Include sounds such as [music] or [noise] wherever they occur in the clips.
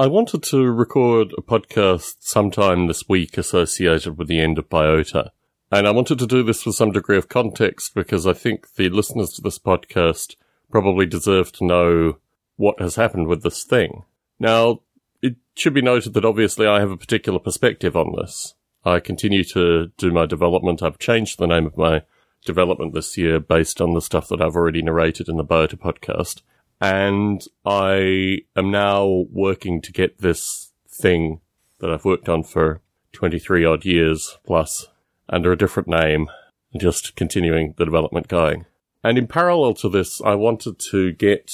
I wanted to record a podcast sometime this week associated with the end of Biota. And I wanted to do this with some degree of context because I think the listeners to this podcast probably deserve to know what has happened with this thing. Now, it should be noted that obviously I have a particular perspective on this. I continue to do my development. I've changed the name of my development this year based on the stuff that I've already narrated in the Biota podcast. And I am now working to get this thing that I've worked on for 23 odd years plus under a different name, just continuing the development going. And in parallel to this, I wanted to get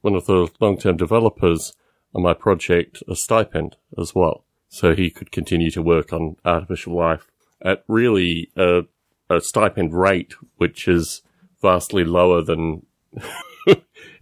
one of the long-term developers on my project a stipend as well. So he could continue to work on artificial life at really a, a stipend rate, which is vastly lower than [laughs]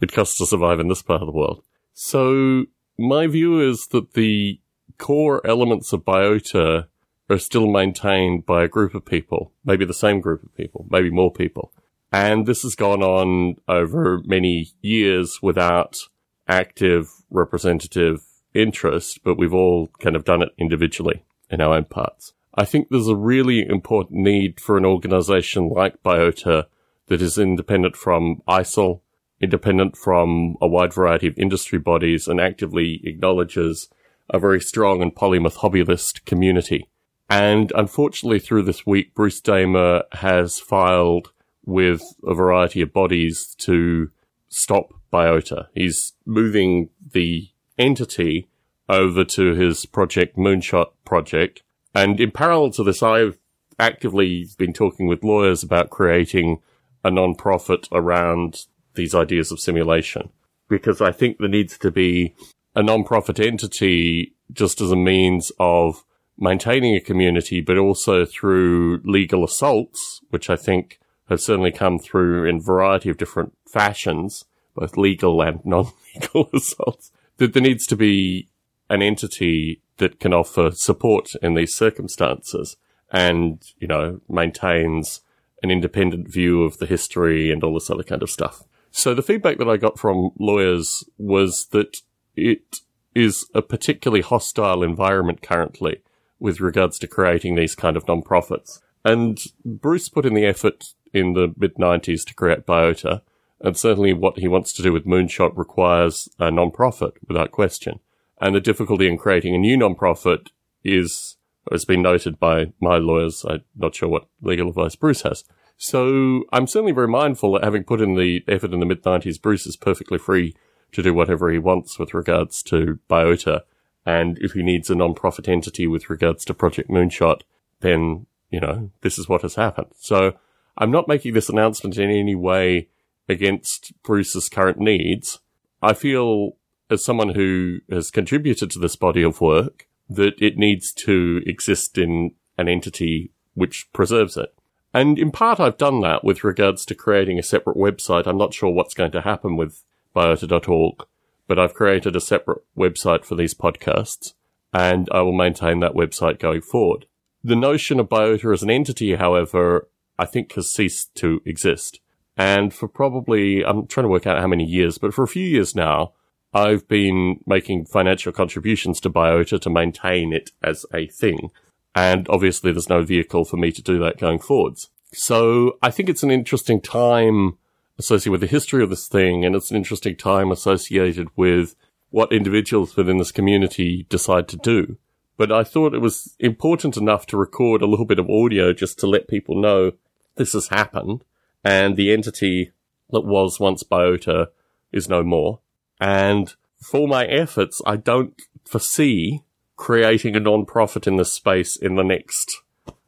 it costs to survive in this part of the world. So my view is that the core elements of biota are still maintained by a group of people, maybe the same group of people, maybe more people. And this has gone on over many years without active representative interest, but we've all kind of done it individually in our own parts. I think there's a really important need for an organization like Biota that is independent from ISAL, independent from a wide variety of industry bodies, and actively acknowledges a very strong and polymath hobbyist community. And unfortunately, through this week, Bruce Damer has filed with a variety of bodies to stop Biota. He's moving the entity over to his project Moonshot project. And in parallel to this, I've actively been talking with lawyers about creating a non-profit around these ideas of simulation because I think there needs to be a non-profit entity just as a means of maintaining a community, but also through legal assaults, which I think have certainly come through in a variety of different fashions, both legal and [laughs] non-legal assaults, that there needs to be an entity that can offer support in these circumstances and, you know, maintains an independent view of the history and all this other kind of stuff. So the feedback that I got from lawyers was that it is a particularly hostile environment currently with regards to creating these kind of non-profits. And Bruce put in the effort in the mid 90s to create Biota. And certainly what he wants to do with Moonshot requires a non-profit without question. And the difficulty in creating a new non-profit is, has been noted by my lawyers. I'm not sure what legal advice Bruce has. So I'm certainly very mindful that having put in the effort in the mid 90s, Bruce is perfectly free to do whatever he wants with regards to Biota. And if he needs a non-profit entity with regards to Project Moonshot, then, you know, this is what has happened. So I'm not making this announcement in any way against Bruce's current needs. I feel as someone who has contributed to this body of work that it needs to exist in an entity which preserves it. And in part, I've done that with regards to creating a separate website. I'm not sure what's going to happen with biota.org but I've created a separate website for these podcasts and I will maintain that website going forward. The notion of Biota as an entity, however, I think has ceased to exist. And for probably, I'm trying to work out how many years, but for a few years now, I've been making financial contributions to Biota to maintain it as a thing. And obviously there's no vehicle for me to do that going forwards. So I think it's an interesting time associated with the history of this thing, and it's an interesting time associated with what individuals within this community decide to do. But I thought it was important enough to record a little bit of audio just to let people know this has happened, and the entity that was once Biota is no more. And for my efforts, I don't foresee creating a non-profit in this space in the next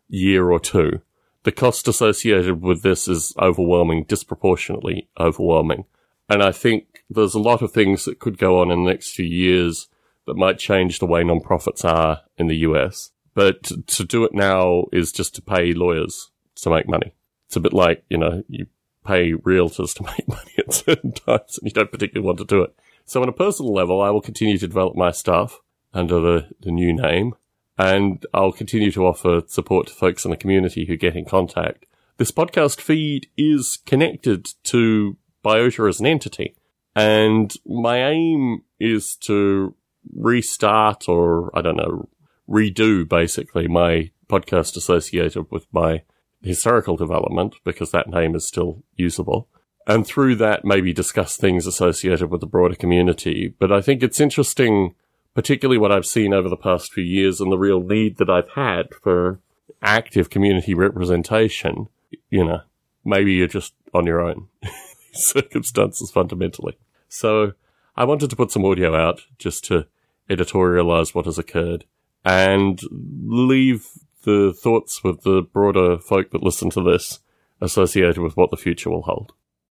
year or two the cost associated with this is overwhelming, disproportionately overwhelming. And I think there's a lot of things that could go on in the next few years that might change the way nonprofits are in the US. But to do it now is just to pay lawyers to make money. It's a bit like, you know, you pay realtors to [laughs] make money at certain times and you don't particularly want to do it. So on a personal level, I will continue to develop my stuff under the, the new name and I'll continue to offer support to folks in the community who get in contact. This podcast feed is connected to Biota as an entity, and my aim is to restart or, I don't know, redo basically my podcast associated with my historical development because that name is still usable. And through that, maybe discuss things associated with the broader community. But I think it's interesting, particularly what I've seen over the past few years and the real need that I've had for active community representation. You know, maybe you're just on your own [laughs] circumstances fundamentally. So I wanted to put some audio out just to editorialize what has occurred and leave the thoughts with the broader folk that listen to this associated with what the future will hold.